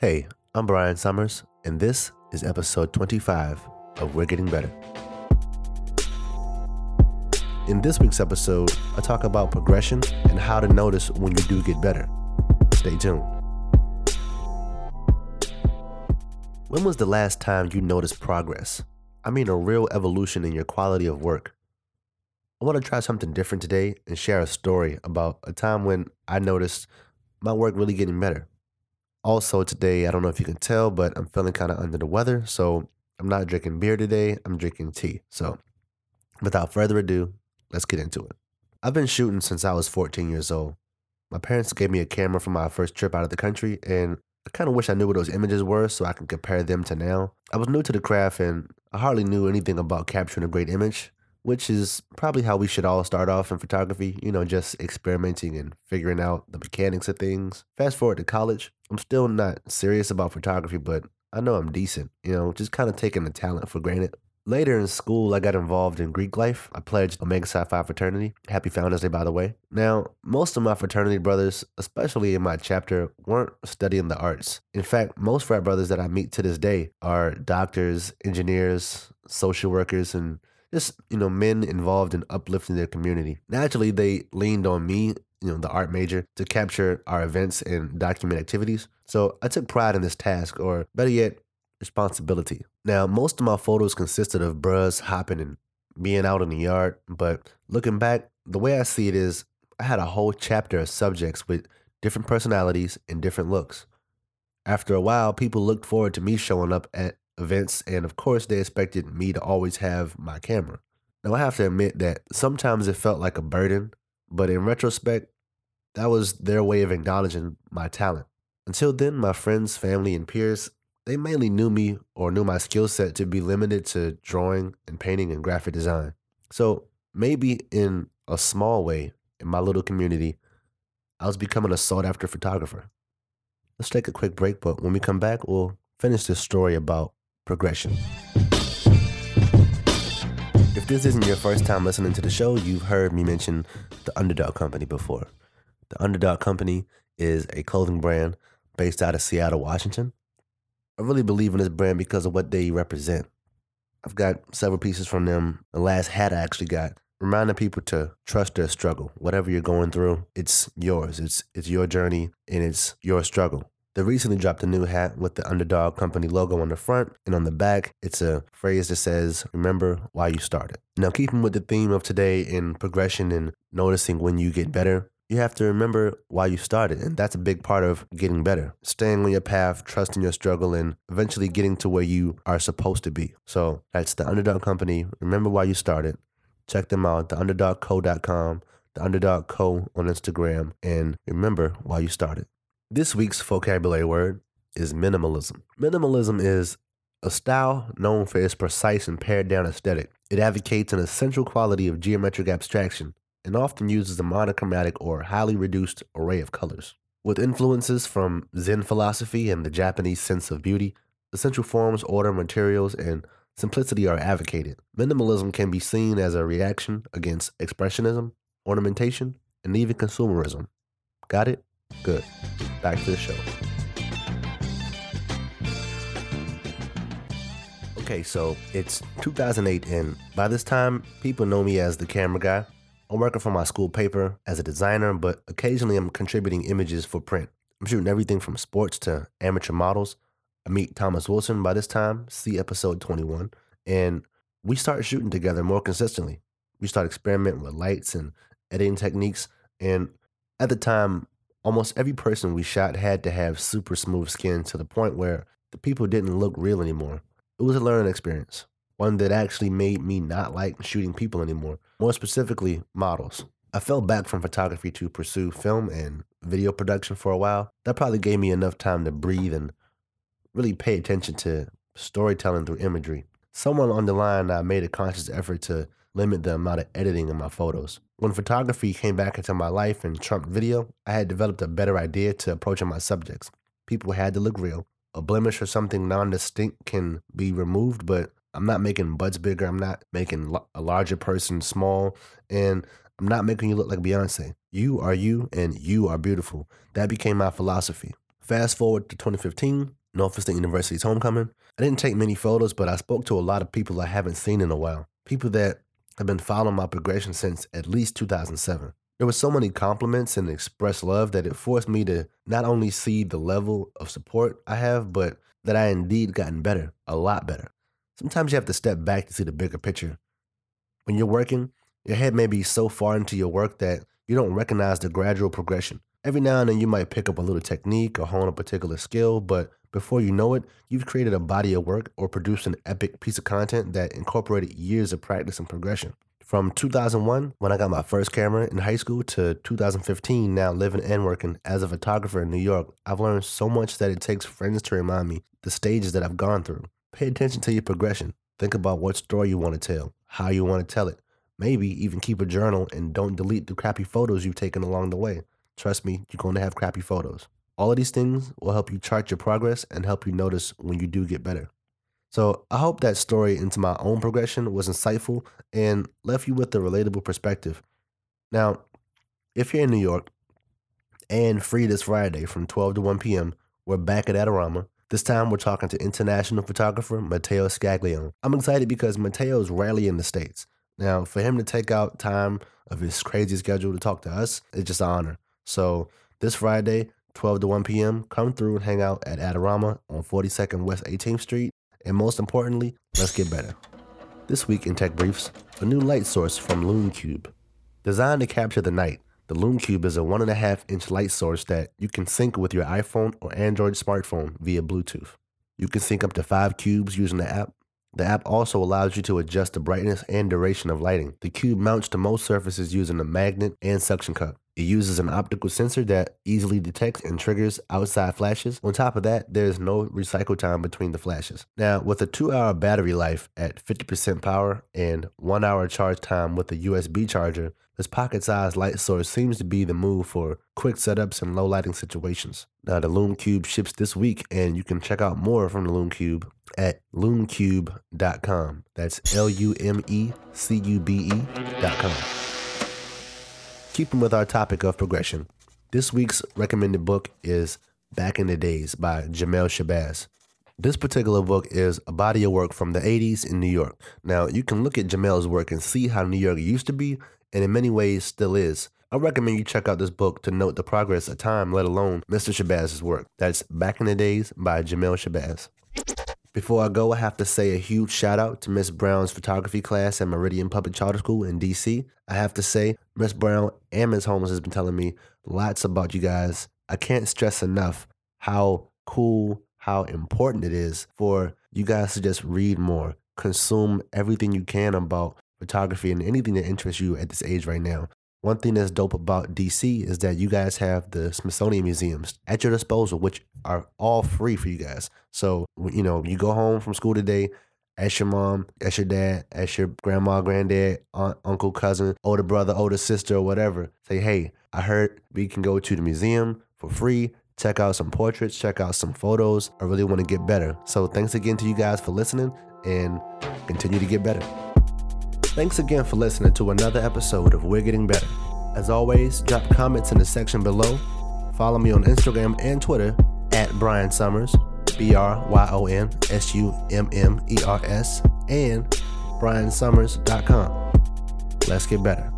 Hey, I'm Bryon Summers, and this is episode 25 of We're Getting Better. In this week's episode, I talk about progression and how to notice when you do get better. Stay tuned. When was the last time you noticed progress? I mean, a real evolution in your quality of work. I want to try something different today and share a story about a time when I noticed my work really getting better. Also, today, I don't know if you can tell, but I'm feeling kind of under the weather. So I'm not drinking beer today. I'm drinking tea. So without further ado, let's get into it. I've been shooting since I was 14 years old. My parents gave me a camera for my first trip out of the country, and I kind of wish I knew what those images were so I can compare them to now. I was new to the craft and I hardly knew anything about capturing a great image, which is probably how we should all start off in photography, you know, just experimenting and figuring out the mechanics of things. Fast forward to college, I'm still not serious about photography, but I know I'm decent, you know, just kind of taking the talent for granted. Later in school, I got involved in Greek life. I pledged Omega Psi Phi fraternity. Happy Founders Day, by the way. Now, most of my fraternity brothers, especially in my chapter, weren't studying the arts. In fact, most frat brothers that I meet to this day are doctors, engineers, social workers, and just, you know, men involved in uplifting their community. Naturally, they leaned on me, you know, the art major, to capture our events and document activities. So I took pride in this task, or better yet, responsibility. Now, most of my photos consisted of bros hopping and being out in the yard, but looking back, the way I see it is I had a whole chapter of subjects with different personalities and different looks. After a while, people looked forward to me showing up at events, and of course, they expected me to always have my camera. Now, I have to admit that sometimes it felt like a burden, but in retrospect, that was their way of acknowledging my talent. Until then, my friends, family, and peers they mainly knew me or knew my skill set to be limited to drawing and painting and graphic design. So maybe in a small way, in my little community, I was becoming a sought after photographer. Let's take a quick break, but when we come back, we'll finish this story about progression. If this isn't your first time listening to the show, you've heard me mention the Underdog Company before. The Underdog Company is a clothing brand based out of Seattle, Washington. I really believe in this brand because of what they represent. I've got several pieces from them. The last hat I actually got, reminding people to trust their struggle. Whatever you're going through, it's yours. It's it's your journey and it's your struggle. They recently dropped a new hat with the Underdog Company logo on the front, and on the back, it's a phrase that says, Remember why you started. Now, keeping with the theme of today in progression and noticing when you get better, you have to remember why you started. And that's a big part of getting better. Staying on your path, trusting your struggle, and eventually getting to where you are supposed to be. So that's the Underdog Company. Remember why you started. Check them out, theunderdogco.com, the Underdog Co on Instagram, and remember why you started. This week's vocabulary word is minimalism. Minimalism is a style known for its precise and pared down aesthetic. It advocates an essential quality of geometric abstraction and often uses a monochromatic or highly reduced array of colors. With influences from Zen philosophy and the Japanese sense of beauty, essential forms, order, materials, and simplicity are advocated. Minimalism can be seen as a reaction against expressionism, ornamentation, and even consumerism. Got it? Good. Back to the show. Okay, so it's 2008, and by this time, people know me as the camera guy. I'm working for my school paper as a designer, but occasionally I'm contributing images for print. I'm shooting everything from sports to amateur models. I meet Thomas Wilson by this time, see episode 21, and we start shooting together more consistently. We start experimenting with lights and editing techniques, and at the time, almost every person we shot had to have super smooth skin to the point where the people didn't look real anymore. It was a learning experience one that actually made me not like shooting people anymore, more specifically, models. I fell back from photography to pursue film and video production for a while. That probably gave me enough time to breathe and really pay attention to storytelling through imagery. Someone on the line, I made a conscious effort to limit the amount of editing in my photos. When photography came back into my life and trumped video, I had developed a better idea to approaching my subjects. People had to look real. A blemish or something non distinct can be removed, but I'm not making butts bigger. I'm not making a larger person small. And I'm not making you look like Beyonce. You are you and you are beautiful. That became my philosophy. Fast forward to 2015, Northeastern University's homecoming. I didn't take many photos, but I spoke to a lot of people I haven't seen in a while. People that have been following my progression since at least 2007. There were so many compliments and expressed love that it forced me to not only see the level of support I have, but that I indeed gotten better, a lot better. Sometimes you have to step back to see the bigger picture. When you're working, your head may be so far into your work that you don't recognize the gradual progression. Every now and then you might pick up a little technique or hone a particular skill, but before you know it, you've created a body of work or produced an epic piece of content that incorporated years of practice and progression. From 2001, when I got my first camera in high school, to 2015, now living and working as a photographer in New York, I've learned so much that it takes friends to remind me the stages that I've gone through. Pay attention to your progression. Think about what story you want to tell, how you want to tell it. Maybe even keep a journal and don't delete the crappy photos you've taken along the way. Trust me, you're going to have crappy photos. All of these things will help you chart your progress and help you notice when you do get better. So I hope that story into my own progression was insightful and left you with a relatable perspective. Now, if you're in New York and free this Friday from 12 to 1 p.m., we're back at Adorama. This time we're talking to international photographer Matteo Scaglione. I'm excited because Matteo is rarely in the States. Now, for him to take out time of his crazy schedule to talk to us, it's just an honor. So this Friday, 12 to 1 p.m., come through and hang out at Adorama on 42nd West 18th Street. And most importantly, let's get better. This week in Tech Briefs, a new light source from LumeCube. Designed to capture the night, the LumeCube is a one and a half inch light source that you can sync with your iPhone or Android smartphone via Bluetooth. You can sync up to five cubes using the app. The app also allows you to adjust the brightness and duration of lighting. The cube mounts to most surfaces using a magnet and suction cup. It uses an optical sensor that easily detects and triggers outside flashes. On top of that, there's no recycle time between the flashes. Now, with a two hour battery life at 50% power and one hour charge time with a USB charger, this pocket sized light source seems to be the move for quick setups and low lighting situations. Now, the Lume Cube ships this week, and you can check out more from the Lume Cube at lumecube.com. That's L U M E C U B E.com keeping with our topic of progression, this week's recommended book is Back in the Days by Jamel Shabazz. This particular book is a body of work from the 80s in New York. Now, you can look at Jamel's work and see how New York used to be, and in many ways still is. I recommend you check out this book to note the progress of time, let alone Mr. Shabazz's work. That's Back in the Days by Jamel Shabazz. Before I go, I have to say a huge shout out to Miss Brown's photography class at Meridian Public Charter School in DC. I have to say, Miss Brown and Miss Holmes has been telling me lots about you guys. I can't stress enough how cool, how important it is for you guys to just read more, consume everything you can about photography and anything that interests you at this age right now. One thing that's dope about DC is that you guys have the Smithsonian museums at your disposal, which are all free for you guys. So, you know, you go home from school today, ask your mom, ask your dad, ask your grandma, granddad, aunt, uncle, cousin, older brother, older sister, or whatever. Say, hey, I heard we can go to the museum for free, check out some portraits, check out some photos. I really want to get better. So, thanks again to you guys for listening and continue to get better. Thanks again for listening to another episode of We're Getting Better. As always, drop comments in the section below. Follow me on Instagram and Twitter at Bryon Summers, B R Y O N S U M M E R S, and BryonSummers.com. Let's get better.